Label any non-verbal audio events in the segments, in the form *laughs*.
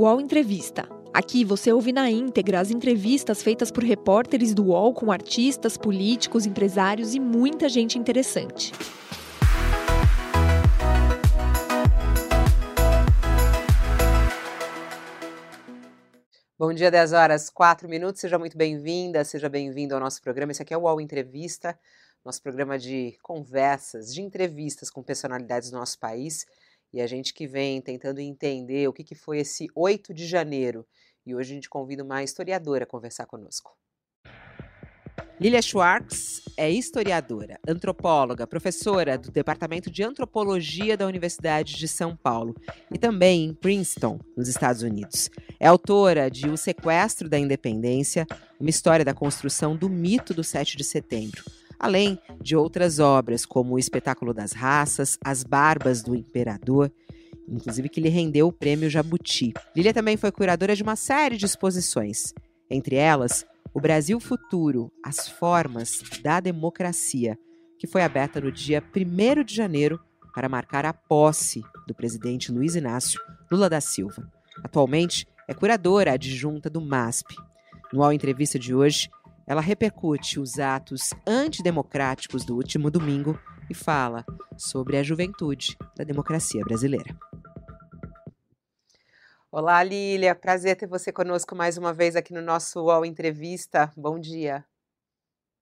UOL Entrevista. Aqui você ouve na íntegra as entrevistas feitas por repórteres do UOL com artistas, políticos, empresários e muita gente interessante. Bom dia, 10 horas, 4 minutos. Seja muito bem-vinda, seja bem-vindo ao nosso programa. Esse aqui é o UOL Entrevista, nosso programa de conversas, de entrevistas com personalidades do nosso país. E a gente que vem tentando entender o que, que foi esse 8 de janeiro. E hoje a gente convida uma historiadora a conversar conosco. Lilia Schwartz é historiadora, antropóloga, professora do Departamento de Antropologia da Universidade de São Paulo e também em Princeton, nos Estados Unidos. É autora de O Sequestro da Independência, uma história da construção do mito do 7 de setembro, além de outras obras como O Espetáculo das Raças, As Barbas do Imperador, inclusive que lhe rendeu o prêmio Jabuti. Lilia também foi curadora de uma série de exposições, entre elas o Brasil Futuro, as formas da democracia, que foi aberta no dia 1 de janeiro para marcar a posse do presidente Luiz Inácio Lula da Silva. Atualmente é curadora adjunta do MASP. No All Entrevista de hoje, ela repercute os atos antidemocráticos do último domingo e fala sobre a juventude da democracia brasileira. Olá, Lília. Prazer ter você conosco mais uma vez aqui no nosso UOL Entrevista. Bom dia.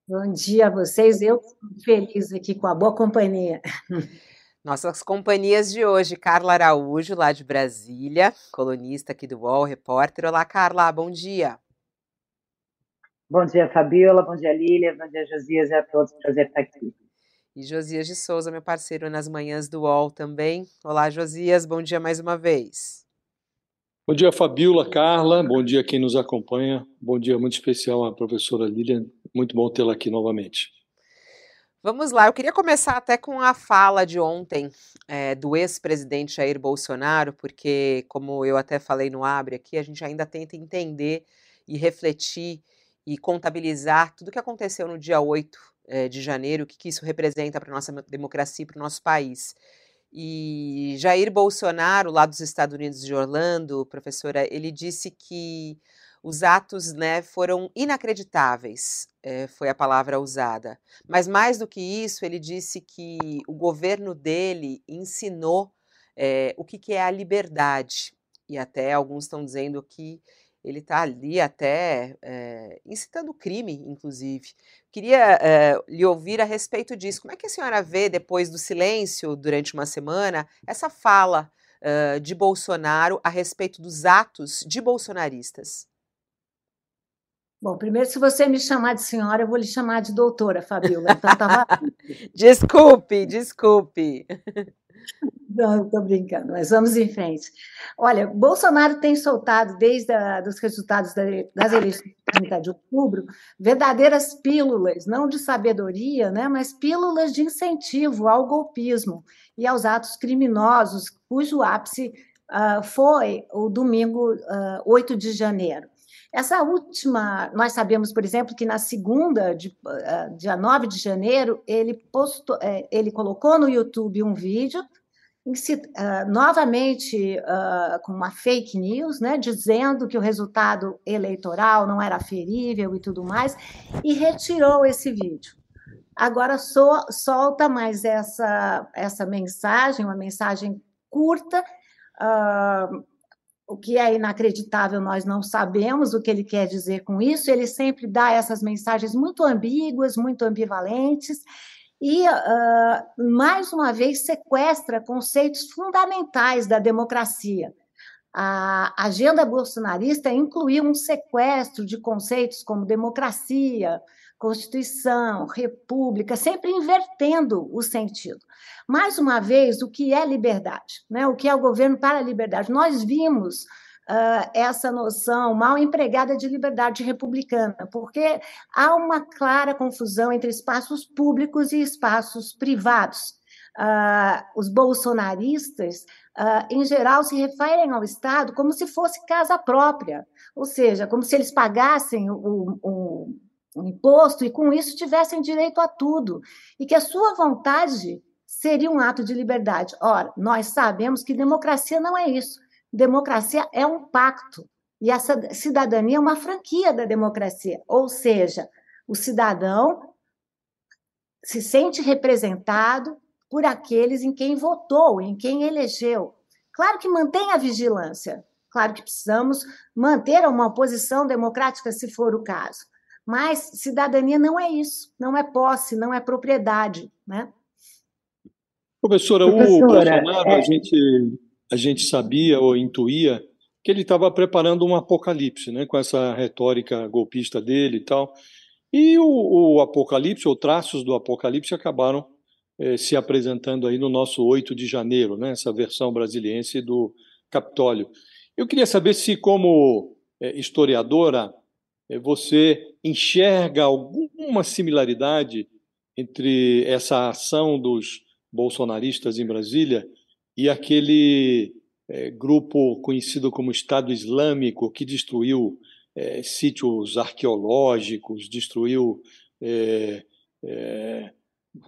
Bom dia a vocês. Eu feliz aqui com a boa companhia. Nossas companhias de hoje, Carla Araújo, lá de Brasília, colunista aqui do UOL, repórter. Olá, Carla, bom dia. Bom dia, Fabiola, bom dia, Lília, bom dia, Josias e a todos. Prazer estar aqui. E Josias de Souza, meu parceiro nas manhãs do UOL também. Olá, Josias, bom dia mais uma vez. Bom dia, Fabiola, Carla. Bom dia quem nos acompanha. Bom dia muito especial à professora Lilian. Muito bom tê-la aqui novamente. Vamos lá, eu queria começar até com a fala de ontem é, do ex-presidente Jair Bolsonaro, porque, como eu até falei no Abre aqui, a gente ainda tenta entender e refletir e contabilizar tudo o que aconteceu no dia 8 é, de janeiro, o que, que isso representa para a nossa democracia e para o nosso país. E Jair Bolsonaro, lá dos Estados Unidos de Orlando, professora, ele disse que os atos né, foram inacreditáveis, é, foi a palavra usada. Mas mais do que isso, ele disse que o governo dele ensinou é, o que, que é a liberdade. E até alguns estão dizendo que ele está ali até é, incitando crime, inclusive. Queria é, lhe ouvir a respeito disso. Como é que a senhora vê, depois do silêncio durante uma semana, essa fala uh, de Bolsonaro a respeito dos atos de bolsonaristas? Bom, primeiro, se você me chamar de senhora, eu vou lhe chamar de doutora, Fabiola. Então, *laughs* desculpe, desculpe. Não, estou brincando, mas vamos em frente. Olha, Bolsonaro tem soltado, desde os resultados das eleições de 30 de outubro, verdadeiras pílulas, não de sabedoria, né, mas pílulas de incentivo ao golpismo e aos atos criminosos, cujo ápice uh, foi o domingo uh, ah, 8 de janeiro. Essa última, nós sabemos, por exemplo, que na segunda, de, uh, dia 9 de janeiro, ele, postou, eh, ele colocou no YouTube um vídeo uh, novamente uh, com uma fake news, né, dizendo que o resultado eleitoral não era ferível e tudo mais, e retirou esse vídeo. Agora so, solta mais essa, essa mensagem, uma mensagem curta, uh, o que é inacreditável, nós não sabemos o que ele quer dizer com isso. Ele sempre dá essas mensagens muito ambíguas, muito ambivalentes, e, uh, mais uma vez, sequestra conceitos fundamentais da democracia. A agenda bolsonarista incluiu um sequestro de conceitos como democracia, Constituição, República, sempre invertendo o sentido. Mais uma vez, o que é liberdade? Né? O que é o governo para a liberdade? Nós vimos essa noção mal empregada de liberdade republicana, porque há uma clara confusão entre espaços públicos e espaços privados. Uh, os bolsonaristas, uh, em geral, se referem ao Estado como se fosse casa própria, ou seja, como se eles pagassem o, o, o imposto e, com isso, tivessem direito a tudo, e que a sua vontade seria um ato de liberdade. Ora, nós sabemos que democracia não é isso. Democracia é um pacto. E essa cidadania é uma franquia da democracia. Ou seja, o cidadão se sente representado por aqueles em quem votou, em quem elegeu. Claro que mantém a vigilância, claro que precisamos manter uma posição democrática, se for o caso. Mas cidadania não é isso, não é posse, não é propriedade. Né? Professora, Professora o Bolsonaro, é... a, gente, a gente sabia ou intuía que ele estava preparando um apocalipse, né, com essa retórica golpista dele e tal. E o, o apocalipse, ou traços do apocalipse, acabaram eh, se apresentando aí no nosso 8 de janeiro, né, essa versão brasiliense do Capitólio. Eu queria saber se, como eh, historiadora, eh, você enxerga alguma similaridade entre essa ação dos bolsonaristas em Brasília e aquele é, grupo conhecido como Estado Islâmico, que destruiu é, sítios arqueológicos, destruiu é, é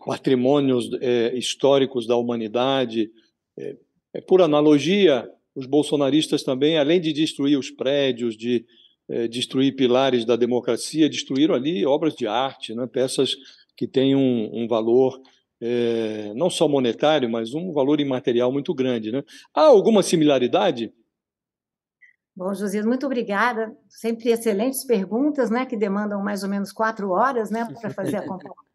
patrimônios é, históricos da humanidade. É, por analogia, os bolsonaristas também, além de destruir os prédios, de destruir pilares da democracia, destruíram ali obras de arte, né, peças que têm um, um valor é, não só monetário, mas um valor imaterial muito grande. Né? Há alguma similaridade? Bom, Josias, muito obrigada. Sempre excelentes perguntas, né, que demandam mais ou menos quatro horas né, para fazer a comparação. *laughs*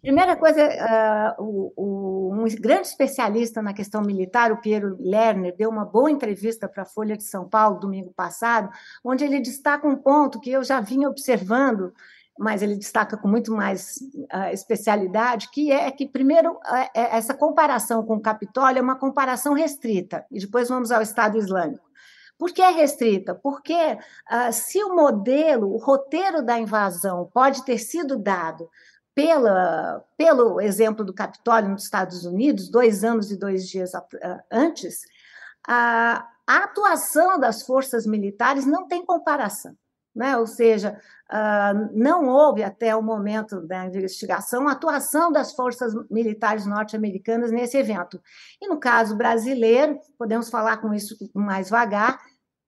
Primeira coisa, uh, o, o, um grande especialista na questão militar, o Piero Lerner, deu uma boa entrevista para a Folha de São Paulo domingo passado, onde ele destaca um ponto que eu já vinha observando mas ele destaca com muito mais uh, especialidade, que é que, primeiro, uh, essa comparação com o Capitólio é uma comparação restrita, e depois vamos ao Estado Islâmico. Por que é restrita? Porque uh, se o modelo, o roteiro da invasão pode ter sido dado pela, pelo exemplo do Capitólio nos Estados Unidos, dois anos e dois dias antes, a atuação das forças militares não tem comparação né? ou seja, uh, não houve até o momento da investigação atuação das forças militares norte-americanas nesse evento. E no caso brasileiro, podemos falar com isso mais vagar,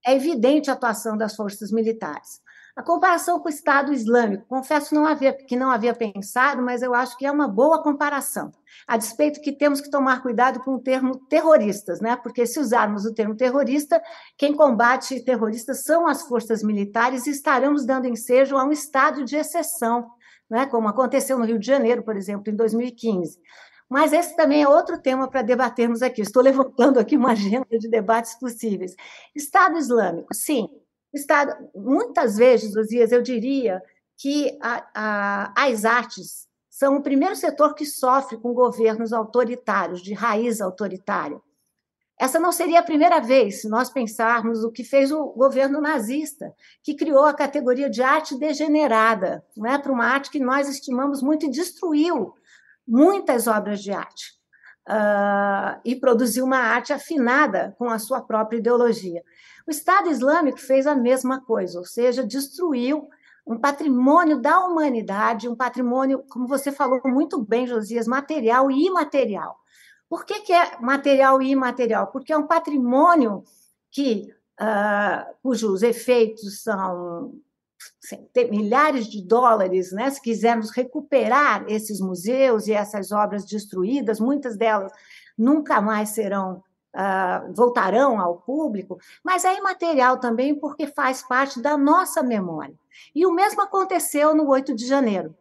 é evidente a atuação das forças militares. A comparação com o Estado Islâmico, confesso não havia, que não havia pensado, mas eu acho que é uma boa comparação. A despeito que temos que tomar cuidado com o termo terroristas, né? porque se usarmos o termo terrorista, quem combate terroristas são as forças militares e estaremos dando ensejo a um estado de exceção, né? como aconteceu no Rio de Janeiro, por exemplo, em 2015. Mas esse também é outro tema para debatermos aqui. Estou *laughs* levantando aqui uma agenda de debates possíveis. Estado Islâmico, sim, Estado, muitas vezes, Luzias, eu diria que a, a, as artes são o primeiro setor que sofre com governos autoritários, de raiz autoritária. Essa não seria a primeira vez, se nós pensarmos o que fez o governo nazista, que criou a categoria de arte degenerada, né, para uma arte que nós estimamos muito e destruiu muitas obras de arte. Uh, e produziu uma arte afinada com a sua própria ideologia. O Estado Islâmico fez a mesma coisa, ou seja, destruiu um patrimônio da humanidade, um patrimônio, como você falou muito bem, Josias, material e imaterial. Por que, que é material e imaterial? Porque é um patrimônio que, uh, cujos efeitos são milhares de dólares, né? Se quisermos recuperar esses museus e essas obras destruídas, muitas delas nunca mais serão uh, voltarão ao público, mas é imaterial também porque faz parte da nossa memória. E o mesmo aconteceu no 8 de janeiro.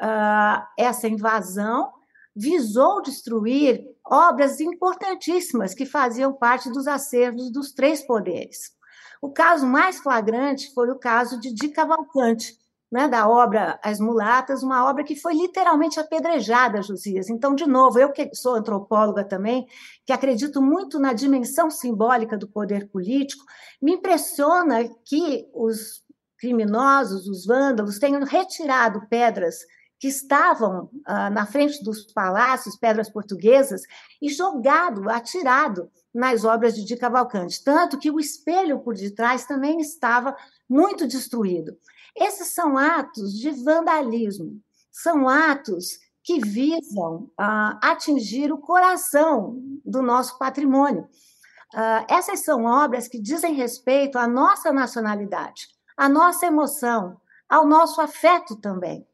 Uh, essa invasão visou destruir obras importantíssimas que faziam parte dos acervos dos três poderes. O caso mais flagrante foi o caso de Di Cavalcante, né, da obra As Mulatas, uma obra que foi literalmente apedrejada, Josias. Então, de novo, eu que sou antropóloga também, que acredito muito na dimensão simbólica do poder político, me impressiona que os criminosos, os vândalos, tenham retirado pedras que estavam ah, na frente dos palácios, pedras portuguesas, e jogado, atirado nas obras de Di Cavalcante. Tanto que o espelho por detrás também estava muito destruído. Esses são atos de vandalismo, são atos que visam ah, atingir o coração do nosso patrimônio. Uh, essas são obras que dizem respeito à nossa nacionalidade, à nossa emoção, ao nosso afeto também.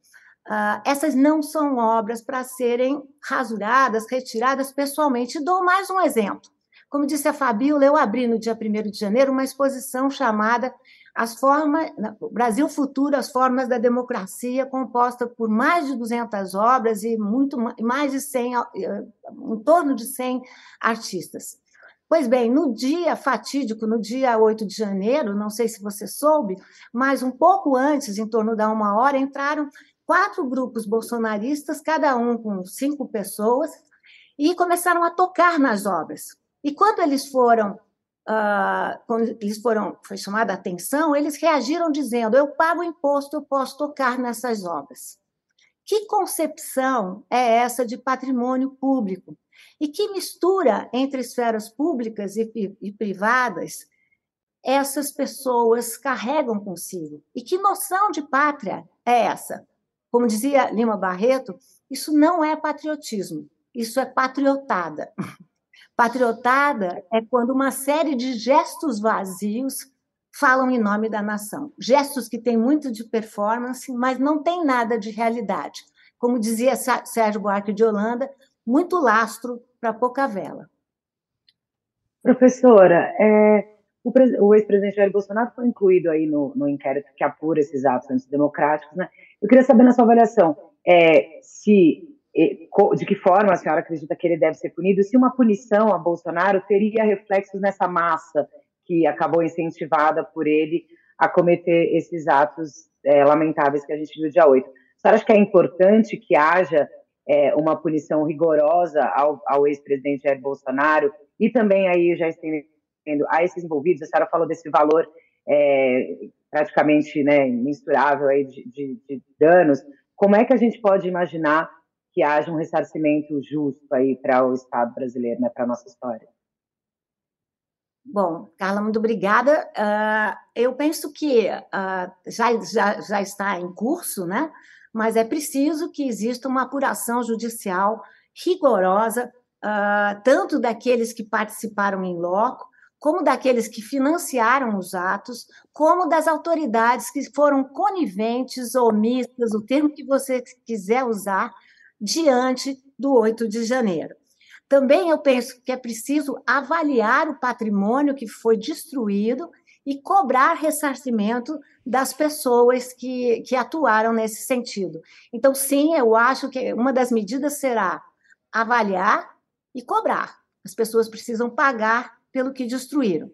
Uh, essas não são obras para serem rasuradas, retiradas pessoalmente. Dou mais um exemplo. Como disse a Fabíola, eu abri no dia 1 de janeiro uma exposição chamada As Formas, Brasil Futuro, as Formas da Democracia, composta por mais de 200 obras e muito mais de 100, eh, em torno de 100 artistas. Pois bem, no dia fatídico, no dia 8 de janeiro, não sei se você soube, mas um pouco antes, em torno da uma hora, entraram quatro grupos bolsonaristas, cada um com cinco pessoas, e começaram a tocar nas obras. E quando eles foram, uh, quando eles foram, foi chamada a atenção, eles reagiram dizendo: eu pago imposto, eu posso tocar nessas obras. Que concepção é essa de patrimônio público? E que mistura entre esferas públicas e, e, e privadas essas pessoas carregam consigo? E que noção de pátria é essa? Como dizia Lima Barreto, isso não é patriotismo, isso é patriotada. *laughs* Patriotada é quando uma série de gestos vazios falam em nome da nação. Gestos que têm muito de performance, mas não tem nada de realidade. Como dizia Sérgio Buarque de Holanda, muito lastro para pouca vela. Professora, é, o, o ex-presidente Jair Bolsonaro foi incluído aí no, no, inquérito que apura esses atos antidemocráticos. Né? Eu queria saber, na sua avaliação, é, se de que forma a senhora acredita que ele deve ser punido, se uma punição a Bolsonaro teria reflexos nessa massa que acabou incentivada por ele a cometer esses atos é, lamentáveis que a gente viu dia 8. A senhora acha que é importante que haja é, uma punição rigorosa ao, ao ex-presidente Jair Bolsonaro e também aí já estendendo a esses envolvidos, a senhora falou desse valor é, praticamente né, aí de, de, de danos, como é que a gente pode imaginar que haja um ressarcimento justo aí para o Estado brasileiro, né, para a nossa história. Bom, Carla, muito obrigada. Uh, eu penso que uh, já, já, já está em curso, né? mas é preciso que exista uma apuração judicial rigorosa, uh, tanto daqueles que participaram em loco, como daqueles que financiaram os atos, como das autoridades que foram coniventes, omissas, o termo que você quiser usar, diante do 8 de janeiro. Também eu penso que é preciso avaliar o patrimônio que foi destruído e cobrar ressarcimento das pessoas que, que atuaram nesse sentido. Então, sim, eu acho que uma das medidas será avaliar e cobrar. As pessoas precisam pagar pelo que destruíram.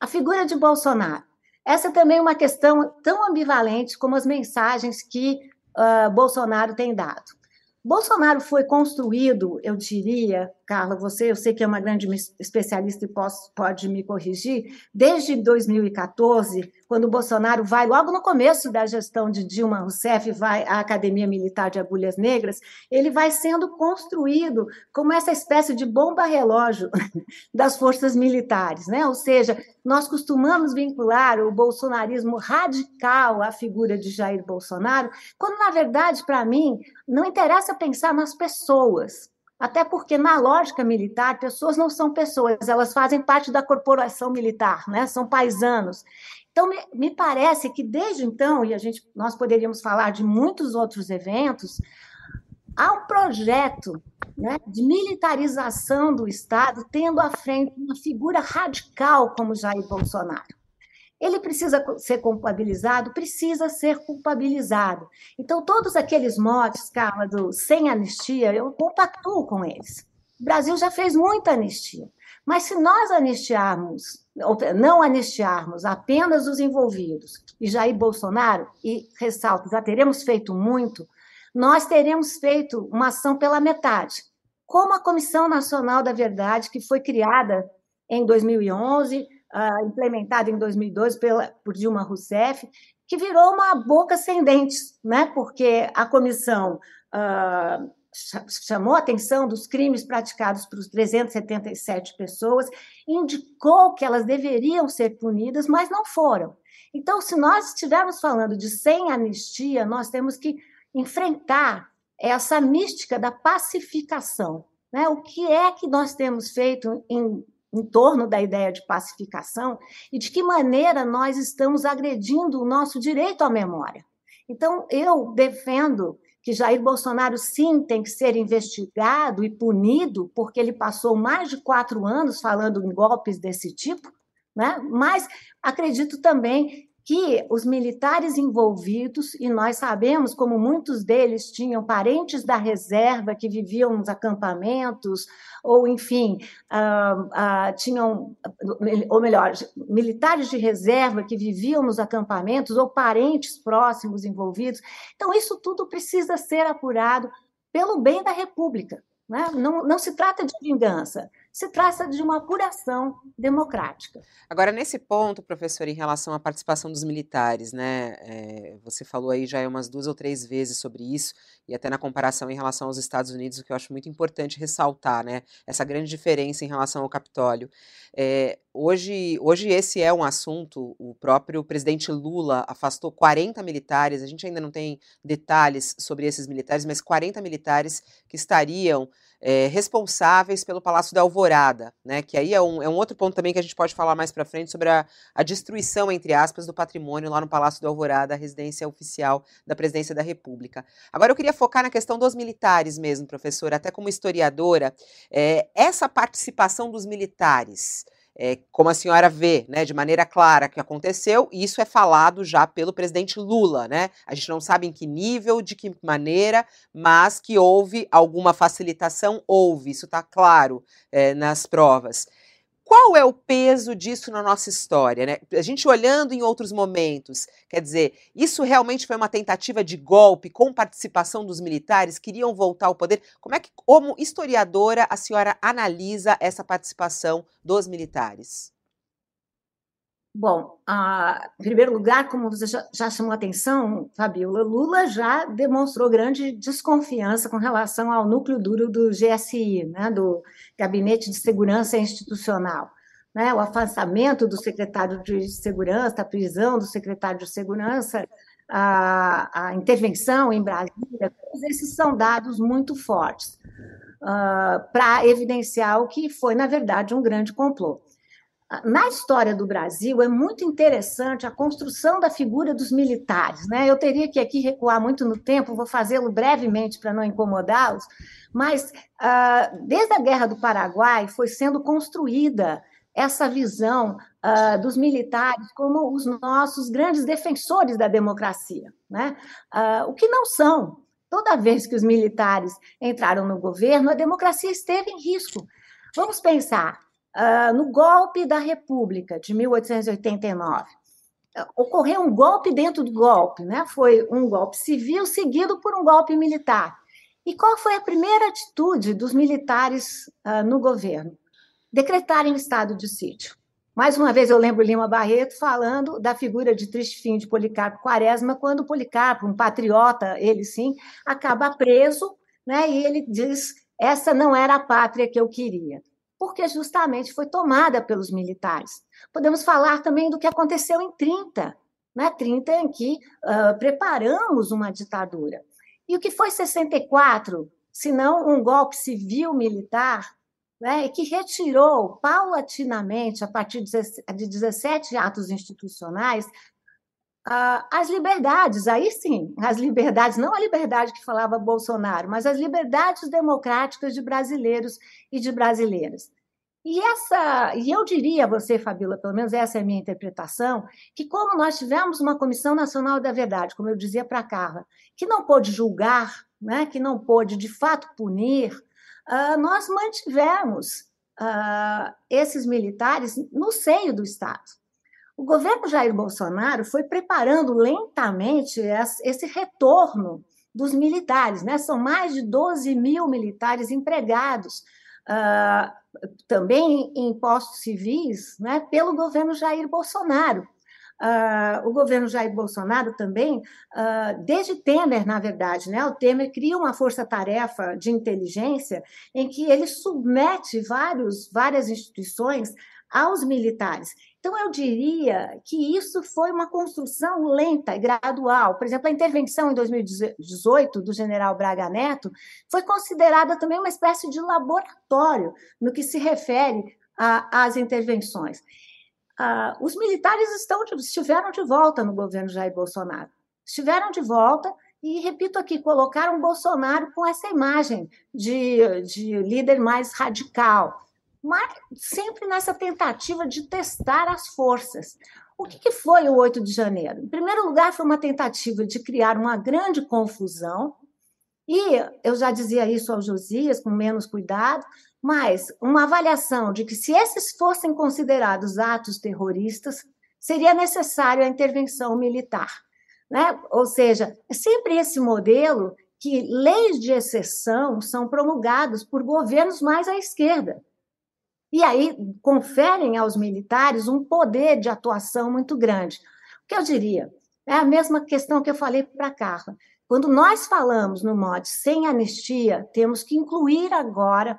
A figura de Bolsonaro. Essa também é uma questão tão ambivalente como as mensagens que uh, Bolsonaro tem dado. Bolsonaro foi construído, eu diria, Carla, você, eu sei que é uma grande especialista e posso, pode me corrigir, desde 2014, quando o Bolsonaro vai, logo no começo da gestão de Dilma Rousseff, vai à Academia Militar de Agulhas Negras, ele vai sendo construído como essa espécie de bomba-relógio *laughs* das forças militares, né? Ou seja, nós costumamos vincular o bolsonarismo radical à figura de Jair Bolsonaro, quando, na verdade, para mim, não interessa pensar nas pessoas, até porque, na lógica militar, pessoas não são pessoas, elas fazem parte da corporação militar, né? são paisanos. Então, me, me parece que desde então, e a gente, nós poderíamos falar de muitos outros eventos, há um projeto né, de militarização do Estado, tendo à frente uma figura radical como Jair Bolsonaro. Ele precisa ser culpabilizado? Precisa ser culpabilizado. Então, todos aqueles motes, Carla, do sem anistia, eu compactuo com eles. O Brasil já fez muita anistia. Mas se nós anistiarmos, não anistiarmos apenas os envolvidos e Jair Bolsonaro, e ressalto, já teremos feito muito, nós teremos feito uma ação pela metade. Como a Comissão Nacional da Verdade, que foi criada em 2011, uh, ah, implementada em 2012 pela, por Dilma Rousseff, que virou uma boca sem dentes, né? porque a comissão uh, chamou a atenção dos crimes praticados por 377 pessoas, indicou que elas deveriam ser punidas, mas não foram. Então, se nós estivermos falando de sem anistia, nós temos que enfrentar essa mística da pacificação. Né? O que é que nós temos feito em em torno da ideia de pacificação e de que maneira nós estamos agredindo o nosso direito à memória. Então, eu defendo que Jair Bolsonaro, sim, tem que ser investigado e punido, porque ele passou mais de quatro anos falando em golpes desse tipo, né? mas acredito também que os militares envolvidos, e nós sabemos como muitos deles tinham parentes da reserva que viviam nos acampamentos, ou, enfim, uh, uh, tinham, ou melhor, militares de reserva que viviam nos acampamentos, ou parentes próximos envolvidos. Então, isso tudo precisa ser apurado pelo bem da República. Né? Não, não se trata de vingança, se trata de uma apuração democrática. Agora, nesse ponto, professor, em relação à participação dos militares, né? É, você falou aí já umas duas ou três vezes sobre isso, e até na comparação em relação aos Estados Unidos, o que eu acho muito importante ressaltar, né? Essa grande diferença em relação ao Capitólio. É, hoje, hoje esse é um assunto, o próprio presidente Lula afastou 40 militares, a gente ainda não tem detalhes sobre esses militares, mas 40 militares que estariam é, responsáveis pelo Palácio da Alvorada, né? Que aí é um, é um outro ponto também que a gente pode falar mais para frente sobre a, a destruição, entre aspas, do patrimônio lá no Palácio da Alvorada, a residência oficial da Presidência da República. Agora eu queria focar na questão dos militares mesmo, professora, até como historiadora, é, essa participação dos militares é, como a senhora vê, né, de maneira clara que aconteceu, e isso é falado já pelo presidente Lula, né? A gente não sabe em que nível, de que maneira, mas que houve alguma facilitação, houve, isso está claro é, nas provas. Qual é o peso disso na nossa história? Né? A gente olhando em outros momentos, quer dizer, isso realmente foi uma tentativa de golpe com participação dos militares? Queriam voltar ao poder? Como é que, como historiadora, a senhora analisa essa participação dos militares? Bom, ah, em primeiro lugar, como você já, já chamou a atenção, Fabiola, Lula já demonstrou grande desconfiança com relação ao núcleo duro do GSI, né, do Gabinete de Segurança Institucional. Né, o afastamento do secretário de Segurança, a prisão do secretário de Segurança, a, a intervenção em Brasília, esses são dados muito fortes uh, para evidenciar o que foi, na verdade, um grande complô na história do Brasil é muito interessante a construção da figura dos militares. Né? Eu teria que aqui recuar muito no tempo, vou fazê-lo brevemente para não incomodá-los, mas uh, desde a Guerra do Paraguai foi sendo construída essa visão uh, dos militares como os nossos grandes defensores da democracia, né? Uh, o que não são. Toda vez que os militares entraram no governo, a democracia esteve em risco. Vamos pensar, uh, no golpe da República de 1889. Ocorreu um golpe dentro do golpe, né? Foi um golpe civil seguido por um golpe militar. E qual foi a primeira atitude dos militares uh, no governo? Decretarem o estado de sítio. Mais uma vez eu lembro Lima Barreto falando da figura de triste fim de Policarpo Quaresma, quando Policarpo, um patriota, ele sim, acaba preso, né? E ele diz: essa não era a pátria que eu queria porque justamente foi tomada pelos militares. Podemos falar também do que aconteceu em 30, né? 30 em que uh, preparamos uma ditadura. E o que foi 64, se não um golpe civil-militar, né, que retirou paulatinamente, a partir de 17 atos institucionais, as liberdades, aí sim, as liberdades, não a liberdade que falava Bolsonaro, mas as liberdades democráticas de brasileiros e de brasileiras. E essa, e eu diria a você, Fabíola, pelo menos essa é a minha interpretação, que como nós tivemos uma Comissão Nacional da Verdade, como eu dizia para a Carla, que não pôde julgar, né, que não pôde de fato punir, uh, nós mantivemos uh, esses militares no seio do Estado. O governo Jair Bolsonaro foi preparando lentamente esse retorno dos militares, né? São mais de 12 mil militares empregados, uh, também em postos civis, né? Pelo governo Jair Bolsonaro. Uh, o governo Jair Bolsonaro também, uh, desde Temer, na verdade, né? O Temer cria uma força-tarefa de inteligência em que ele submete vários, várias instituições aos militares. Então, eu diria que isso foi uma construção lenta e gradual. Por exemplo, a intervenção em 2018 do general Braga Neto foi considerada também uma espécie de laboratório no que se refere às intervenções. os militares estão, estiveram de volta no governo Jair Bolsonaro. Estiveram de volta e, repito aqui, colocaram Bolsonaro com essa imagem de, de líder mais radical, mas sempre nessa tentativa de testar as forças. O que, que foi o 8 de janeiro? Em primeiro lugar, foi uma tentativa de criar uma grande confusão, e eu já dizia isso ao Josias, com menos cuidado, mas uma avaliação de que se esses fossem considerados atos terroristas, seria necessária a intervenção militar. Né? Ou seja, é sempre esse modelo que leis de exceção são promulgadas por governos mais à esquerda. E aí conferem aos militares um poder de atuação muito grande. O que eu diria? É a mesma questão que eu falei para a Carla. Quando nós falamos no mote sem anistia, temos que incluir agora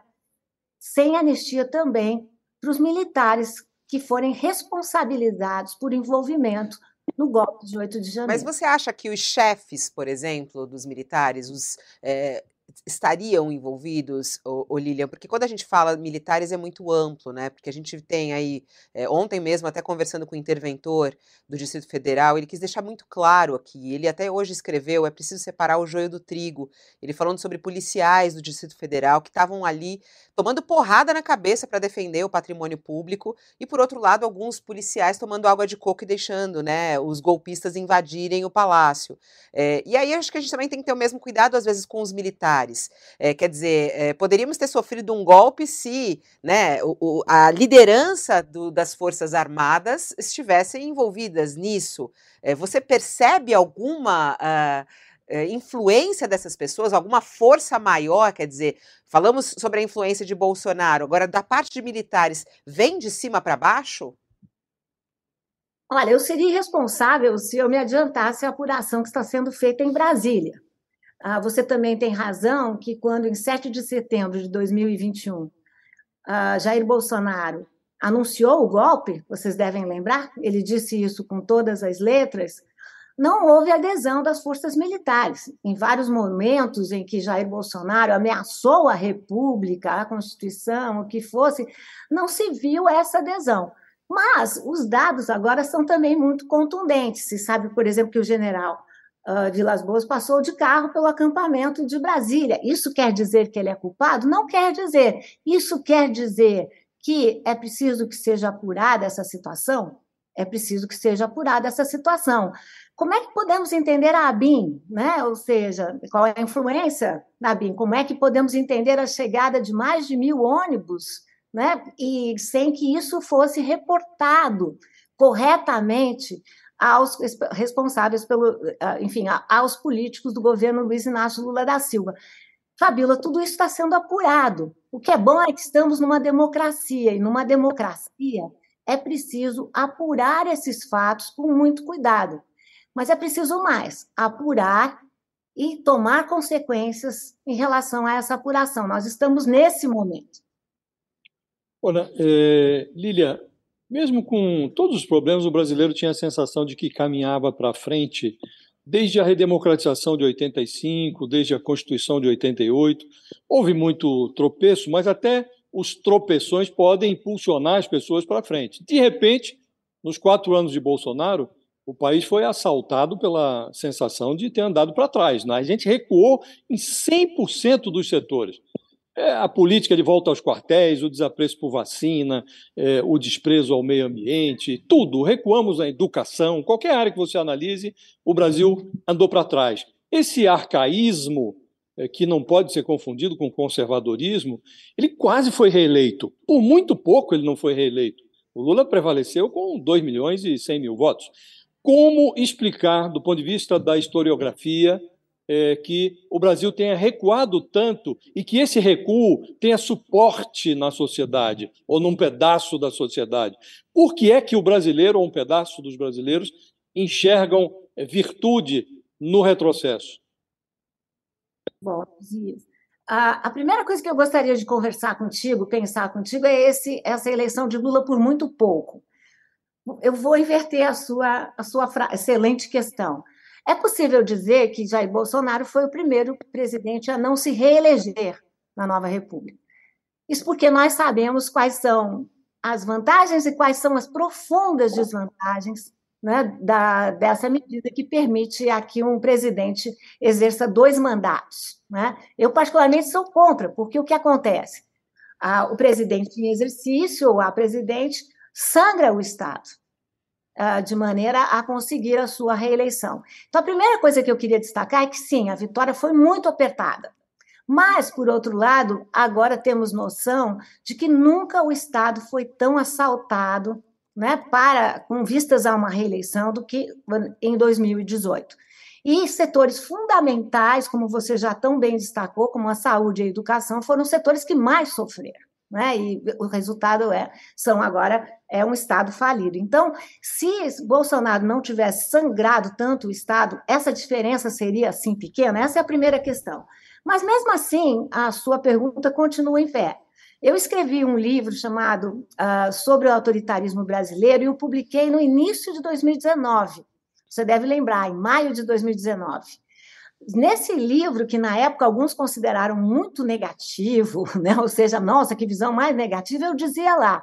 sem anistia também para os militares que forem responsabilizados por envolvimento no golpe de 8 de janeiro. Mas você acha que os chefes, por exemplo, dos militares, os, é, estariam envolvidos, o, Lilian? Porque quando a gente fala militares é muito amplo, né? Porque a gente tem aí, é, ontem mesmo, até conversando com o interventor do Distrito Federal, ele quis deixar muito claro aqui, ele até hoje escreveu, é preciso separar o joio do trigo, ele falando sobre policiais do Distrito Federal que estavam ali tomando porrada na cabeça para defender o patrimônio público, e por outro lado, alguns policiais tomando água de coco e deixando, né, os golpistas invadirem o palácio. É, e aí acho que a gente também tem que ter o mesmo cuidado, às vezes, com os militares. É, quer dizer, é, poderíamos ter sofrido um golpe se né, o, o, a liderança do, das Forças Armadas estivessem envolvidas nisso. É, você percebe alguma. Uh, influência dessas pessoas, alguma força maior, quer dizer, falamos sobre a influência de Bolsonaro, agora da parte de militares, vem de cima para baixo? Olha, eu seria irresponsável se eu me adiantasse a apuração que está sendo feita em Brasília. Ah, você também tem razão que quando, em 7 de setembro de 2021, ah, Jair Bolsonaro anunciou o golpe, vocês devem lembrar, ele disse isso com todas as letras, não houve adesão das forças militares. Em vários momentos em que Jair Bolsonaro ameaçou a República, a Constituição, o que fosse, não se viu essa adesão. Mas os dados agora são também muito contundentes. Se sabe, por exemplo, que o general uh, Vilas Boas passou de carro pelo acampamento de Brasília. Isso quer dizer que ele é culpado? Não quer dizer. Isso quer dizer que é preciso que seja apurada essa situação? É preciso que seja apurada essa situação. Como é que podemos entender a ABIN, né? Ou seja, qual é a influência da ABIN? Como é que podemos entender a chegada de mais de mil ônibus, né? E sem que isso fosse reportado corretamente aos responsáveis pelo, ah, enfim, aos políticos do governo Luiz Inácio Lula da Silva. Fabíola, tudo isso está sendo apurado. O que é bom é que estamos numa democracia, e numa democracia é preciso apurar esses fatos com muito cuidado. Mas é preciso mais, apurar e tomar consequências em relação a essa apuração. Nós estamos nesse momento. Olha, é, Lília, mesmo com todos os problemas, o brasileiro tinha a sensação de que caminhava para frente desde a redemocratização de 85, desde a Constituição de 88. Houve muito tropeço, mas até os tropeções podem impulsionar as pessoas para frente. De repente, nos quatro anos de Bolsonaro, o país foi assaltado pela sensação de ter andado para trás. Né? A gente recuou em 100% dos setores. É a política de volta aos quartéis, o desapreço por vacina, é, o desprezo ao meio ambiente, tudo. Recuamos na educação, qualquer área que você analise, o Brasil andou para trás. Esse arcaísmo, que não pode ser confundido com conservadorismo, ele quase foi reeleito. Por muito pouco ele não foi reeleito. O Lula prevaleceu com 2 milhões e 100 mil votos. Como explicar, do ponto de vista da historiografia, é, que o Brasil tenha recuado tanto e que esse recuo tenha suporte na sociedade ou num pedaço da sociedade. Por que é que o brasileiro ou um pedaço dos brasileiros enxergam é, virtude no retrocesso? Bom, a, a primeira coisa que eu gostaria de conversar contigo, pensar contigo, é esse, essa eleição de Lula por muito pouco. Eu vou inverter a sua, a sua excelente questão. É possível dizer que Jair Bolsonaro foi o primeiro presidente a não se reeleger na nova República. Isso porque nós sabemos quais são as vantagens e quais são as profundas desvantagens né, da, dessa medida que permite aqui um presidente exerça dois mandatos. Né? Eu, particularmente, sou contra, porque o que acontece? o presidente em exercício, ou a presidente, sangra o Estado, uh, de maneira a conseguir a sua reeleição. Então, a primeira coisa que eu queria destacar é que, sim, a vitória foi muito apertada. Mas, por outro lado, agora temos noção de que nunca o Estado foi tão assaltado né, para com vistas a uma reeleição do que em 2018. E setores fundamentais, como você já tão bem destacou, como a saúde e a educação, foram os setores que mais sofreram. Né? E o resultado é são agora é um Estado falido. Então, se Bolsonaro não tivesse sangrado tanto o Estado, essa diferença seria assim pequena? Essa é a primeira questão. Mas mesmo assim, a sua pergunta continua em pé. Eu escrevi um livro chamado uh, Sobre o Autoritarismo Brasileiro e o publiquei no início de 2019. Você deve lembrar, em maio de 2019. Nesse livro, que na época alguns consideraram muito negativo, *laughs* né? ou seja, nossa, que visão mais negativa, eu dizia lá,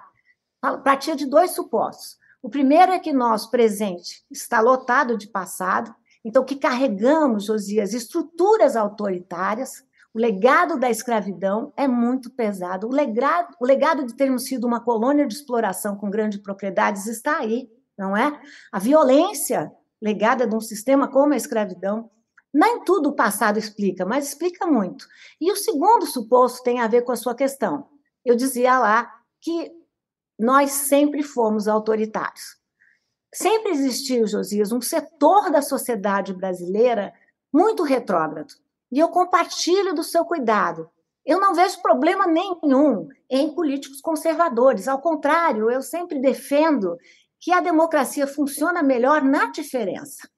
partia de dois supostos. O primeiro é que nosso presente está lotado de passado, então que carregamos, Josias, estruturas autoritárias, o legado da escravidão é muito pesado. O legado, o legado de termos sido uma colônia de exploração com grandes propriedades está aí, não é? A violência legada de um sistema como a escravidão. Nem tudo o passado explica, mas explica muito. E o segundo suposto tem a ver com a sua questão. Eu dizia lá que nós sempre fomos autoritários. Sempre existiu, Josias, um setor da sociedade brasileira muito retrógrado. E eu compartilho do seu cuidado. Eu não vejo problema nenhum em políticos conservadores. Ao contrário, eu sempre defendo que a democracia funciona melhor na diferença.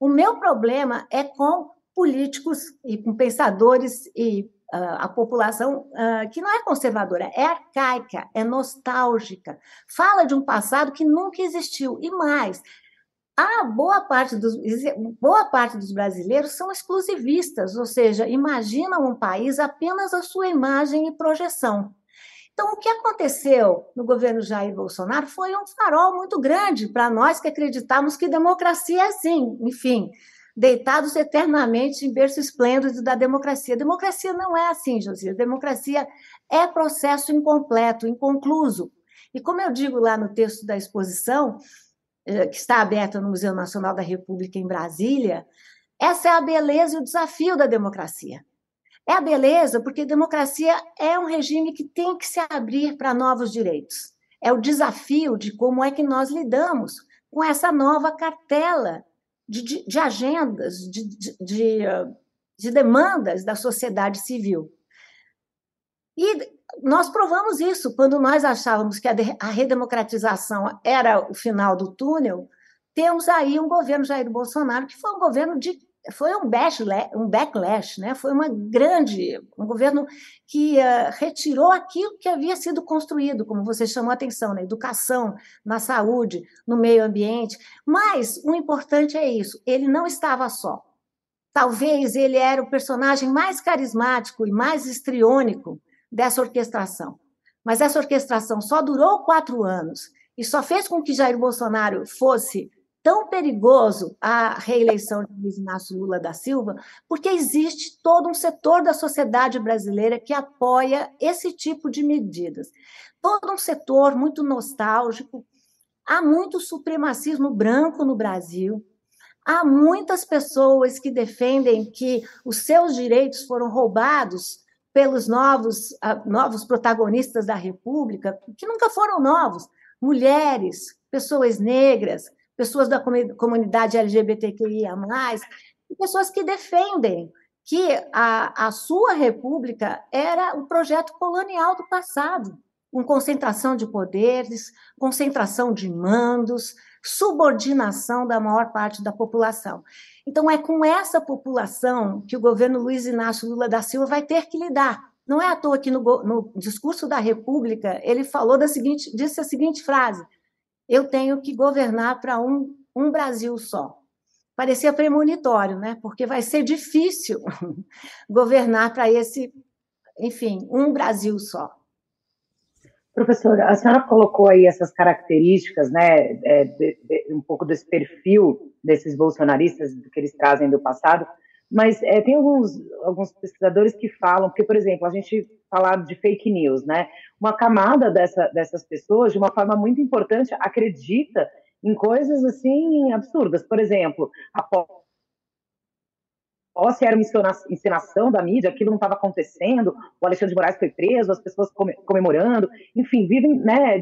O meu problema é com políticos e com pensadores e uh, a população uh, que não é conservadora, é arcaica, é nostálgica, fala de um passado que nunca existiu. E mais, a boa parte dos, boa parte dos brasileiros são exclusivistas, ou seja, imaginam um país apenas a sua imagem e projeção. Então, o que aconteceu no governo Jair Bolsonaro foi um farol muito grande para nós que acreditamos que democracia é assim, enfim, deitados eternamente em berço esplêndido da democracia. Democracia não é assim, José. Democracia é processo incompleto, inconcluso. E como eu digo lá no texto da exposição, que está aberta no Museu Nacional da República em Brasília, essa é a beleza e o desafio da democracia. É a beleza, porque democracia é um regime que tem que se abrir para novos direitos. É o desafio de como é que nós lidamos com essa nova cartela de, de, de agendas, de, de, de demandas da sociedade civil. E nós provamos isso quando nós achávamos que a, redemocratização era o final do túnel. Temos aí um governo Jair Bolsonaro que foi um governo de foi um backlash, um backlash, né? Foi uma grande, um governo que uh, retirou aquilo que havia sido construído, como você chamou a atenção, na educação, na saúde, no meio ambiente. Mas o importante é isso, ele não estava só. Talvez ele era o personagem mais carismático e mais estriônico dessa orquestração. Mas essa orquestração só durou quatro anos e só fez com que Jair Bolsonaro fosse tão perigoso a reeleição de Luiz Inácio Lula da Silva, porque existe todo um setor da sociedade brasileira que apoia esse tipo de medidas. Todo um setor muito nostálgico. Há muito supremacismo branco no Brasil. Há muitas pessoas que defendem que os seus direitos foram roubados pelos novos, uh, novos protagonistas da República, que nunca foram novos, mulheres, pessoas negras, pessoas da comunidade LGBTQIA, pessoas que defendem que a, a sua república era o projeto colonial do passado, com concentração de poderes, concentração de mandos, subordinação da maior parte da população. Então, é com essa população que o governo Luiz Inácio Lula da Silva vai ter que lidar. Não é à toa que no, no discurso da República ele falou da seguinte, disse a seguinte frase: eu tenho que governar para um, um Brasil só. Parecia premonitório, né? Porque vai ser difícil *laughs* governar para esse, enfim, um Brasil só. Professora, a senhora colocou aí essas características, né, é, de, de, um pouco desse perfil desses bolsonaristas que eles trazem do passado, mas é, tem alguns, alguns pesquisadores que falam, porque, por exemplo, a gente falar de fake news, né, uma camada dessa, dessas pessoas, de uma forma muito importante, acredita em coisas assim absurdas. Por exemplo, a posse era uma encenação da mídia, aquilo não estava acontecendo, o Alexandre de Moraes foi preso, as pessoas comemorando, enfim, vivem né,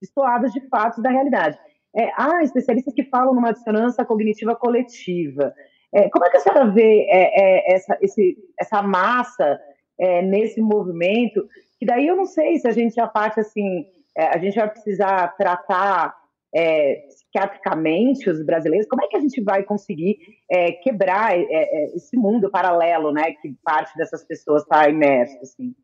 destoadas de fatos da realidade. É, há especialistas que falam numa dissonância cognitiva coletiva. É, como é que a senhora vê é, é essa, esse, essa massa é, nesse movimento? Que daí eu não sei se a gente já parte assim, é, a gente vai precisar tratar é, psiquiatricamente os brasileiros, como é que a gente vai conseguir é, quebrar é, é esse mundo paralelo, né, que parte dessas pessoas está imerso, assim?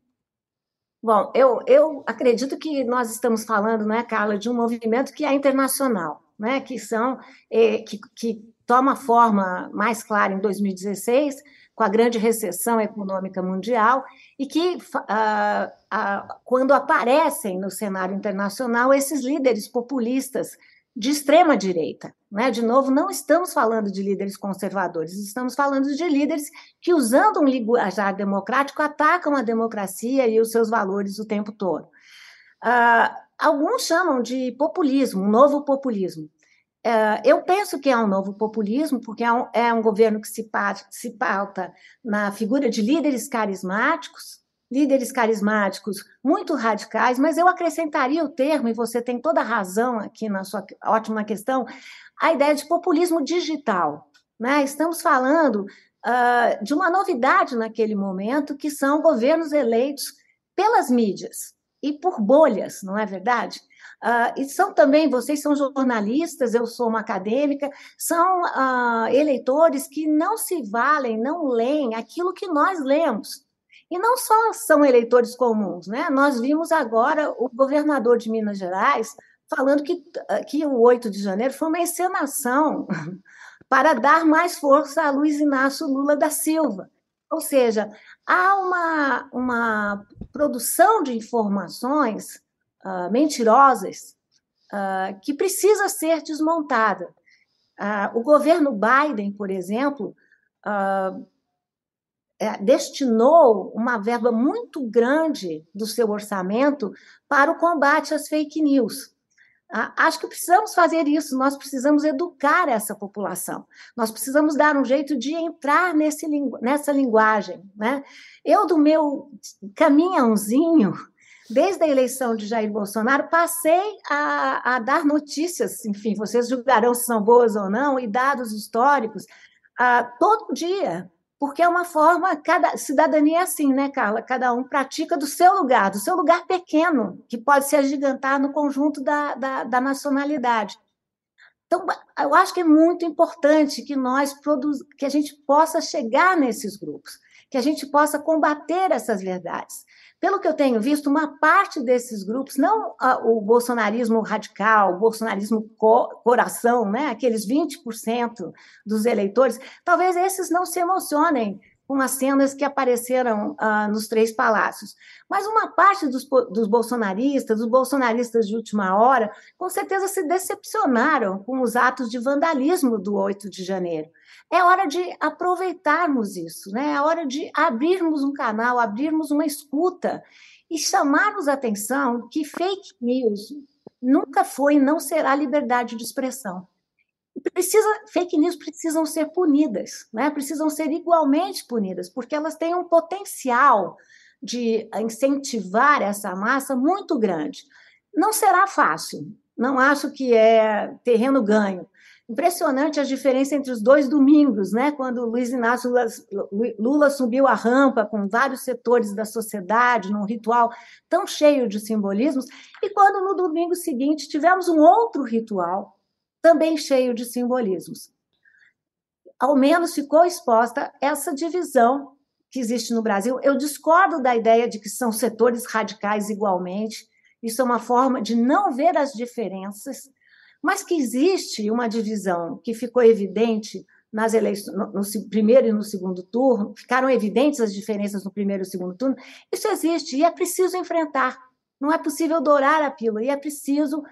Bom, eu, eu acredito que nós estamos falando, né, Carla, de um movimento que é internacional, né, que são é, que, que toma forma mais clara em 2016 com a grande recessão econômica mundial e que, ah, ah, quando aparecem no cenário internacional esses líderes populistas de extrema direita. Né? De novo, não estamos falando de líderes conservadores, estamos falando de líderes que, usando um linguajar democrático, atacam a democracia e os seus valores o tempo todo. Uh, alguns chamam de populismo, um novo populismo. Uh, eu penso que é um novo populismo, porque é um, é governo que se pauta na figura de líderes carismáticos, líderes carismáticos muito radicais, mas eu acrescentaria o termo, e você tem toda a razão aqui na sua ótima questão, a ideia de populismo digital. Né? Estamos falando uh, de uma novidade naquele momento, que são governos eleitos pelas mídias e por bolhas, não é verdade? Uh, e são também, vocês são jornalistas, eu sou uma acadêmica, são uh, eleitores que não se valem, não leem aquilo que nós lemos. E não só são eleitores comuns, né? Nós vimos agora o governador de Minas Gerais falando que, que o 8 de janeiro foi uma encenação *laughs* para dar mais força a Luiz Inácio Lula da Silva. Ou seja, há uma, uma produção de informações uh, mentirosas uh, que precisa ser desmontada. Uh, o governo Biden, por exemplo, é, destinou uma verba muito grande do seu orçamento para o combate às fake news. Acho que precisamos fazer isso, nós precisamos educar essa população, nós precisamos dar um jeito de entrar nesse, nessa linguagem. Né? Eu, do meu caminhãozinho, desde a eleição de Jair Bolsonaro, passei a, a dar notícias, enfim, vocês julgarão se são boas ou não, e dados históricos, a, todo dia, porque é uma forma, cada cidadania é assim, né, Carla? Cada um pratica do seu lugar, do seu lugar pequeno, que pode se agigantar no conjunto da, da, da nacionalidade. Então, eu acho que é muito importante que nós produz, que a gente possa chegar nesses grupos, que a gente possa combater essas verdades. Pelo que eu tenho visto, uma parte desses grupos, não o bolsonarismo radical, o bolsonarismo co coração, né, aqueles 20% dos eleitores, talvez esses não se emocionem com as cenas que apareceram uh, nos três palácios. Mas uma parte dos, dos bolsonaristas, dos bolsonaristas de última hora, com certeza se decepcionaram com os atos de vandalismo do 8 de janeiro. É hora de aproveitarmos isso, né? é hora de abrirmos um canal, abrirmos uma escuta e chamarmos a atenção que fake news nunca foi e não será liberdade de expressão precisa, fake news precisam ser punidas, né? precisam ser igualmente punidas, porque elas têm um potencial de incentivar essa massa muito grande. Não será fácil, não acho que é terreno ganho. Impressionante a diferença entre os dois domingos, né? quando Luiz Inácio Lula, Lula subiu a rampa com vários setores da sociedade, num ritual tão cheio de simbolismos, e quando no domingo seguinte tivemos um outro ritual também cheio de simbolismos. Ao menos ficou exposta essa divisão que existe no Brasil. Eu discordo da ideia de que são setores radicais igualmente. Isso é uma forma de não ver as diferenças, mas que existe uma divisão que ficou evidente nas eleições, no, no, primeiro e no segundo turno, ficaram evidentes as diferenças no primeiro e segundo turno. Isso existe e é preciso enfrentar. Não é possível dourar a pílula e é preciso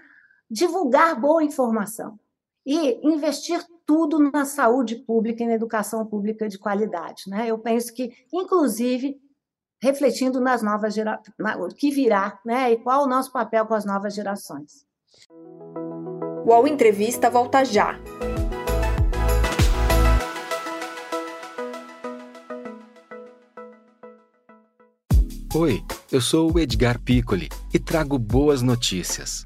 divulgar boa informação e investir tudo na saúde pública e na educação pública de qualidade. Né? Eu penso que, inclusive, refletindo nas novas gerações, o que virá, né? E qual o nosso papel com as novas gerações. O UOL Entrevista volta já. Oi, eu sou o Edgar Piccoli e trago boas notícias.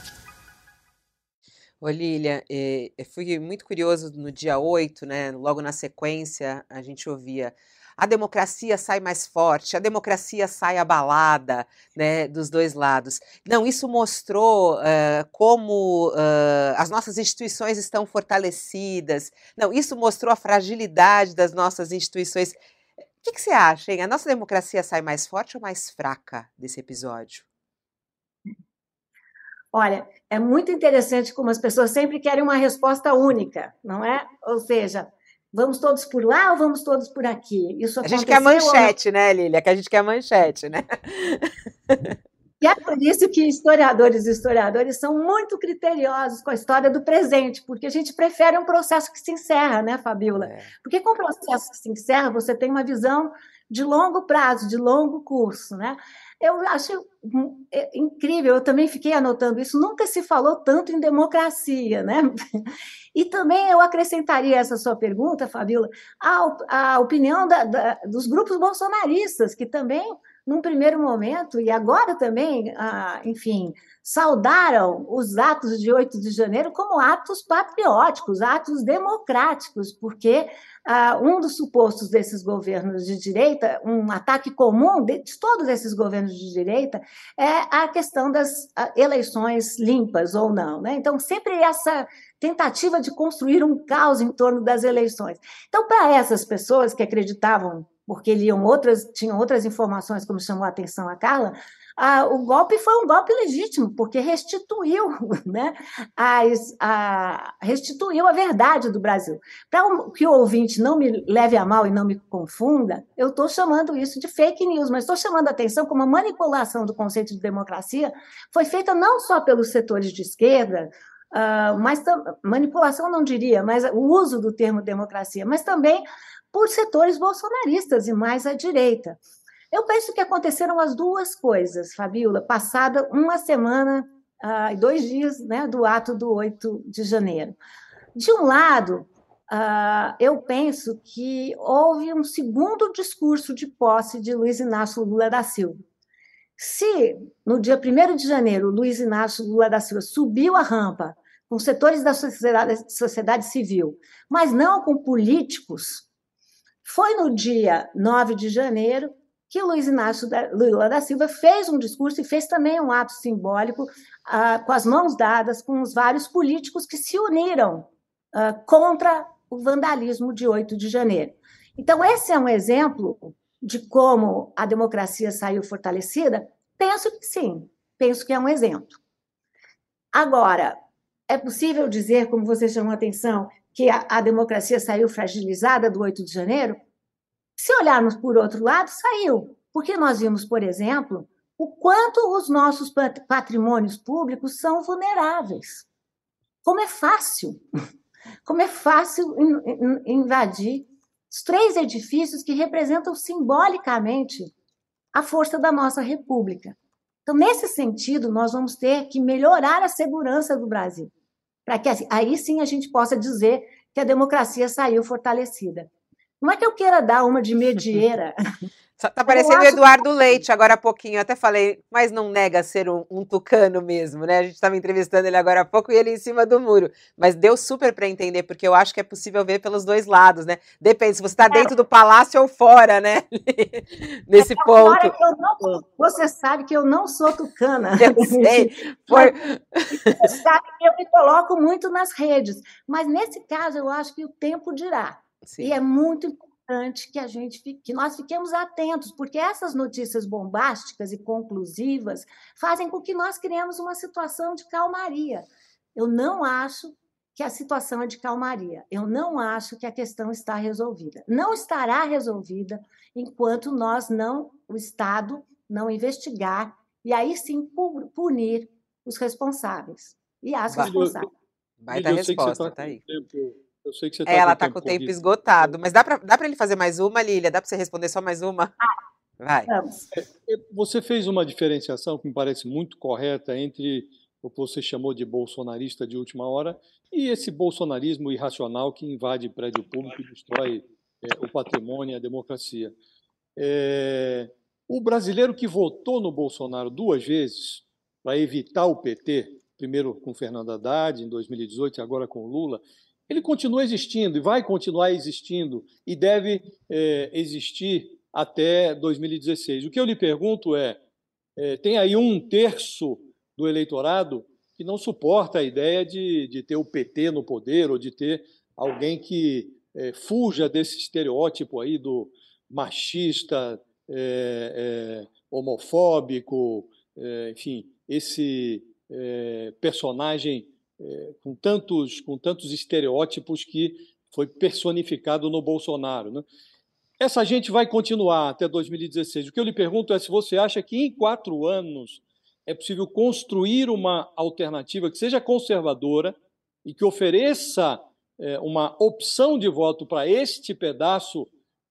Ô, Lília, eh, eu fui muito curioso no dia 8, né? Logo na sequência, a gente ouvia a democracia sai mais forte, a democracia sai abalada né, dos dois lados. Não, isso mostrou uh, como uh, as nossas instituições estão fortalecidas. Não, isso mostrou a fragilidade das nossas instituições. O que, que você acha, hein? A nossa democracia sai mais forte ou mais fraca desse episódio? Olha, é muito interessante como as pessoas sempre querem uma resposta única, não é? Ou seja, Vamos todos por lá ou vamos todos por aqui? Isso a gente quer manchete, ou... né, Lília? Que a gente quer manchete, né? E é por isso que historiadores e historiadores são muito criteriosos com a história do presente, porque a gente prefere um processo que se encerra, né, Fabiola? É. Porque com o processo que se encerra, você tem uma visão de longo prazo, de longo curso, né? Eu acho é, incrível, eu também fiquei anotando isso, nunca se falou tanto em democracia, né? *laughs* E também eu acrescentaria essa sua pergunta, Fabiola, a, a opinião da, da, dos grupos bolsonaristas, que também, num primeiro momento, e agora também, enfim, saudaram os atos de 8 de janeiro como atos patrióticos, atos democráticos, porque um dos supostos desses governos de direita, um ataque comum de, de todos esses governos de direita, é a questão das ah, eleições limpas ou não. Né? Então, sempre essa tentativa de construir um caos em torno das eleições. Então, para essas pessoas que acreditavam, porque liam outras, tinham outras informações, como chamou a atenção a Carla, o golpe foi um golpe legítimo, porque restituiu, *laughs* né, as, a, restituiu a verdade do Brasil. Para que o ouvinte não me leve a mal e não me confunda, eu estou chamando isso de fake news, mas estou chamando a atenção como a manipulação do conceito de democracia foi feita não só pelos setores de esquerda, uh, mas manipulação não diria, mas o uso do termo democracia, mas também por setores bolsonaristas e mais à direita. Eu penso que aconteceram as duas coisas, Fabiola, passada uma semana e uh, dois dias né, do ato do 8 de janeiro. De um lado, uh, eu penso que houve um segundo discurso de posse de Luiz Inácio Lula da Silva. Se no dia 1 de janeiro Luiz Inácio Lula da Silva subiu a rampa com setores da sociedade, sociedade civil, mas não com políticos, foi no dia 9 de janeiro que Luiz Inácio Lula da Silva fez um discurso e fez também um ato simbólico ah, com as mãos dadas com os vários políticos que se uniram ah, contra o vandalismo de 8 de janeiro. Então, esse é um exemplo de como a democracia saiu fortalecida? Penso que sim, penso que é um exemplo. Agora, é possível dizer, como você chamou a atenção, que a, a democracia saiu fragilizada do 8 de janeiro? Se olharmos por outro lado, saiu. Porque nós vimos, por exemplo, o quanto os nossos patrimônios públicos são vulneráveis. Como é fácil, *laughs* como é fácil invadir os três edifícios que representam simbolicamente a força da nossa república. Então, nesse sentido, nós vamos ter que melhorar a segurança do Brasil, para que assim, aí sim a gente possa dizer que a democracia saiu fortalecida. Não é que eu queira dar uma de medieira. *laughs* Tá parecendo o Eduardo Leite agora há pouquinho. Eu até falei, mas não nega ser um, um tucano mesmo, né? A gente estava entrevistando ele agora há pouco e ele em cima do muro. Mas deu super para entender, porque eu acho que é possível ver pelos dois lados, né? Depende se você está dentro do palácio ou fora, né? *laughs* Nesse é, ponto. Não, você sabe que eu não sou tucana. *laughs* Eu sei. Por... Você sabe que eu me coloco muito nas redes. Mas nesse caso, eu acho que o tempo dirá. Sim. E é muito importante que a gente que nós fiquemos atentos, porque essas notícias bombásticas e conclusivas fazem com que nós criemos uma situação de calmaria. Eu não acho que a situação é de calmaria. Eu não acho que a questão está resolvida. Não estará resolvida enquanto nós não, o Estado, não investigar e aí sim punir os responsáveis e as responsáveis. Vai dar resposta, tá aí. Tempo eu sei que você tá é, ela está com o tempo esgotado. Mas dá para ele fazer mais uma, Lília? Dá para você responder só mais uma? Vai. É, é, você fez uma diferenciação que me parece muito correta entre o que você chamou de bolsonarista de última hora e esse bolsonarismo irracional que invade prédio público e destrói é, o patrimônio e a democracia. É, o brasileiro que votou no Bolsonaro duas vezes para evitar o PT, primeiro com Fernando Haddad em 2018 e agora com Lula, ele continua existindo e vai continuar existindo e deve é, existir até 2016. O que eu lhe pergunto é, é, tem aí um terço do eleitorado que não suporta a ideia de, de ter o PT no poder ou de ter alguém que é, fuja desse estereótipo aí do machista, é, homofóbico, enfim, esse personagem é, com, tantos, com tantos estereótipos que foi personificado no Bolsonaro. Né? Essa gente vai continuar até 2016. O que eu lhe pergunto é se você acha que em quatro anos é possível construir uma alternativa que seja conservadora e que ofereça é, uma opção de voto para este pedaço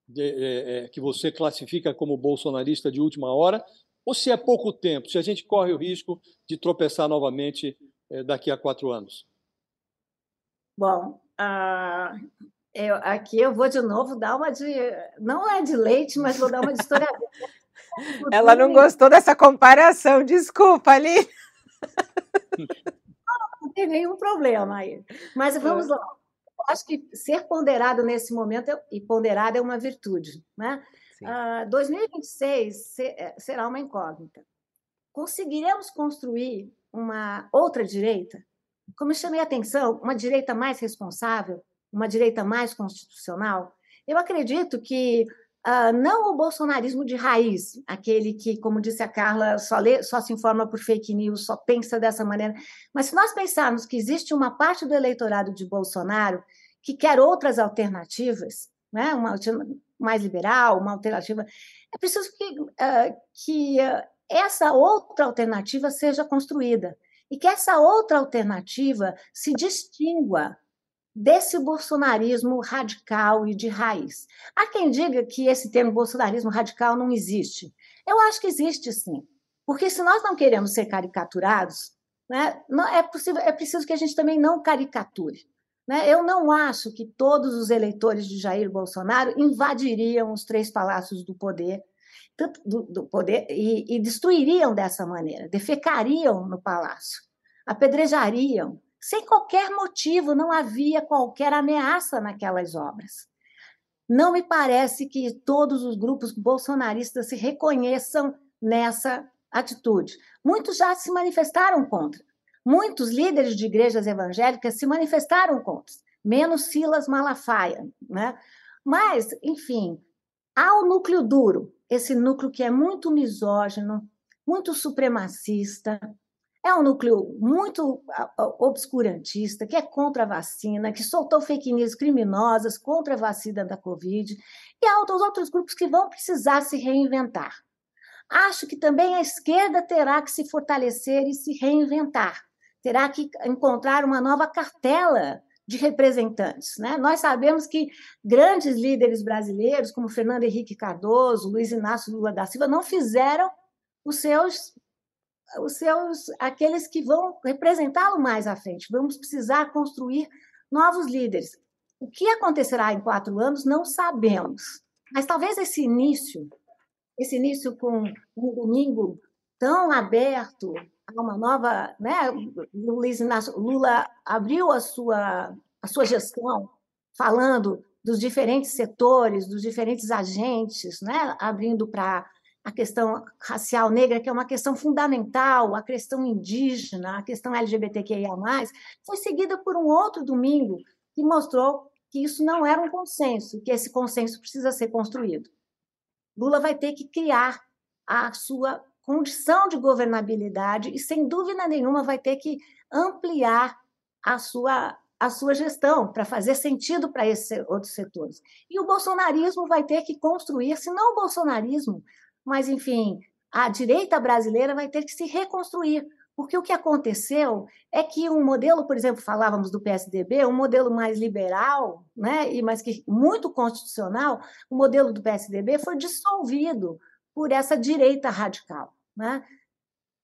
de, é, é, que você classifica como bolsonarista de última hora, ou se é pouco tempo, se a gente corre o risco de tropeçar novamente daqui a quatro anos? Bom, uh, eu, aqui eu vou de novo dar uma de. Não é de leite, mas vou dar uma de historiadora. *laughs* Ela não gostou dessa comparação, desculpa, ali. *laughs* Não, não tem nenhum problema aí. Mas vamos é. lá. Acho que ser ponderado nesse momento, é, e ponderado é uma virtude. Né? Uh, 2026 será uma incógnita. Conseguiremos construir uma outra direita, como eu chamei a atenção, uma direita mais responsável, uma direita mais constitucional, eu acredito que uh, não o bolsonarismo de raiz, aquele que, como disse a Carla, só, lê, só se informa por fake news, só pensa dessa maneira, mas se nós pensarmos que existe uma parte do eleitorado de Bolsonaro que quer outras alternativas, né, uma mais liberal, uma alternativa, é preciso que, uh, que uh, essa outra alternativa seja construída e que essa outra alternativa se distingua desse bolsonarismo radical e de raiz. Há quem diga que esse termo bolsonarismo radical não existe. Eu acho que existe sim, porque se nós não queremos ser caricaturados, né, é, possível, é preciso que a gente também não caricature. Né? Eu não acho que todos os eleitores de Jair Bolsonaro invadiriam os três palácios do poder do, do poder e, e destruiriam dessa maneira, defecariam no palácio, apedrejariam, sem qualquer motivo, não havia qualquer ameaça naquelas obras. Não me parece que todos os grupos bolsonaristas se reconheçam nessa atitude. Muitos já se manifestaram contra. Muitos líderes de igrejas evangélicas se manifestaram contra, menos Silas Malafaia. Né? Mas, enfim, há o núcleo duro, esse núcleo que é muito misógino, muito supremacista, é um núcleo muito obscurantista, que é contra a vacina, que soltou fake news criminosas contra a vacina da Covid, e há outros, outros grupos que vão precisar se reinventar. Acho que também a esquerda terá que se fortalecer e se reinventar, terá que encontrar uma nova cartela de representantes. Né? Nós sabemos que grandes líderes brasileiros, como Fernando Henrique Cardoso, Luiz Inácio Lula da Silva, não fizeram os seus, os seus aqueles que vão representá-lo mais à frente. Vamos precisar construir novos líderes. O que acontecerá em quatro anos, não sabemos. Mas talvez esse início esse início com um domingo tão aberto uma nova, né? Luiz Inácio Lula abriu a sua a sua gestão falando dos diferentes setores, dos diferentes agentes, né? Abrindo para a questão racial negra, que é uma questão fundamental, a questão indígena, a questão LGBTQIA+, foi seguida por um outro domingo que mostrou que isso não era um consenso, que esse consenso precisa ser construído. Lula vai ter que criar a sua condição de governabilidade e, sem dúvida nenhuma, vai ter que ampliar a sua, a sua gestão para fazer sentido para esses outros setores. E o bolsonarismo vai ter que construir, se não o bolsonarismo, mas, enfim, a direita brasileira vai ter que se reconstruir, porque o que aconteceu é que um modelo, por exemplo, falávamos do PSDB, um modelo mais liberal, né, e mas que muito constitucional, o modelo do PSDB foi dissolvido por essa direita radical, né?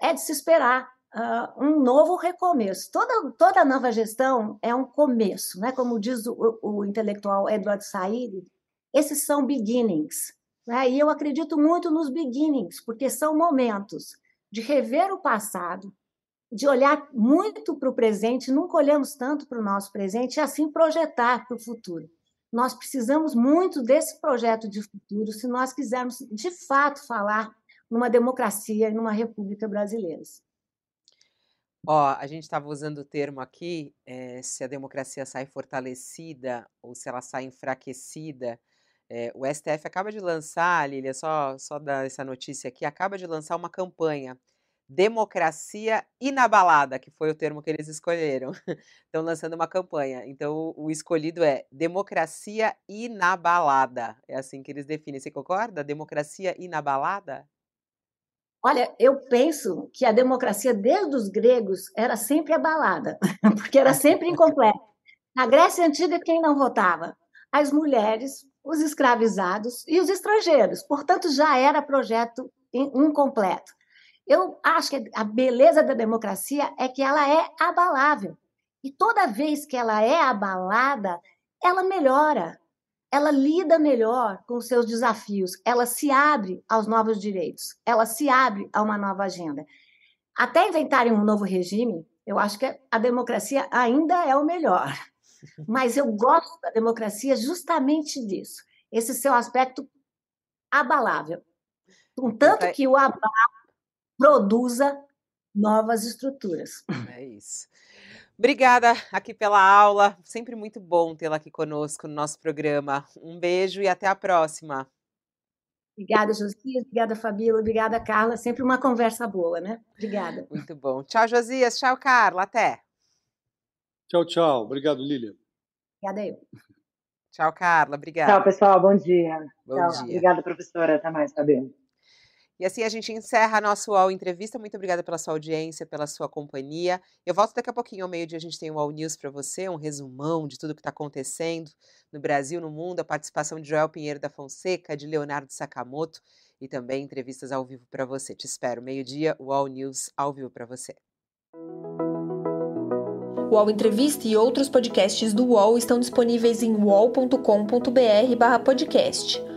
É de se esperar uh, um novo recomeço. Toda toda nova gestão é um começo, né? Como diz o, o intelectual Edward Said, esses são beginnings, né? E eu acredito muito nos beginnings, porque são momentos de rever o passado, de olhar muito para o presente, nunca olhamos tanto para o nosso presente, e assim projetar para o futuro. Nós precisamos muito desse projeto de futuro se nós quisermos, de fato, falar numa democracia e numa república brasileira. Ó, a gente estava usando o termo aqui, é, se a democracia sai fortalecida ou se ela sai enfraquecida. É, o STF acaba de lançar, Lília, só, só dar essa notícia aqui, acaba de lançar uma campanha democracia inabalada, que foi o termo que eles escolheram. *laughs* Estão lançando uma campanha. Então, o escolhido é democracia inabalada. É assim que eles definem. Você concorda? Democracia inabalada? Olha, eu penso que a democracia, desde os gregos, era sempre abalada, *laughs* porque era sempre incompleta. Na Grécia Antiga, quem não votava? As mulheres, os escravizados e os estrangeiros. Portanto, já era projeto incompleto. Eu acho que a beleza da democracia é que ela é abalável. E toda vez que ela é abalada, ela melhora, ela lida melhor com os seus desafios, ela se abre aos novos direitos, ela se abre a uma nova agenda. Até inventarem um novo regime, eu acho que a democracia ainda é o melhor. *laughs* Mas eu gosto da democracia justamente disso, esse seu aspecto abalável. Contanto que o abalo produza novas estruturas. É isso. Obrigada aqui pela aula. Sempre muito bom tê-la aqui conosco no nosso programa. Um beijo e até a próxima. Obrigada, Josias. Obrigada, Fabíola. Obrigada, Carla. Sempre uma conversa boa, né? Obrigada. Muito bom. Tchau, Josias. Tchau, Carla. Até. Tchau, tchau. Obrigado, Lilian. Obrigada eu. Tchau, Carla. Obrigada. Tchau, pessoal. Bom dia. Bom tchau. dia. Obrigada, professora. Até mais, Fabíola. E assim a gente encerra a nossa UOL Entrevista. Muito obrigada pela sua audiência, pela sua companhia. Eu volto daqui a pouquinho, ao meio-dia, a gente tem o UOL News para você, um resumão de tudo que está acontecendo no Brasil, no mundo, a participação de Joel Pinheiro da Fonseca, de Leonardo Sakamoto e também entrevistas ao vivo para você. Te espero, meio-dia, o UOL News ao vivo para você. O UOL Entrevista e outros podcasts do UOL estão disponíveis em uol.com.br/podcast.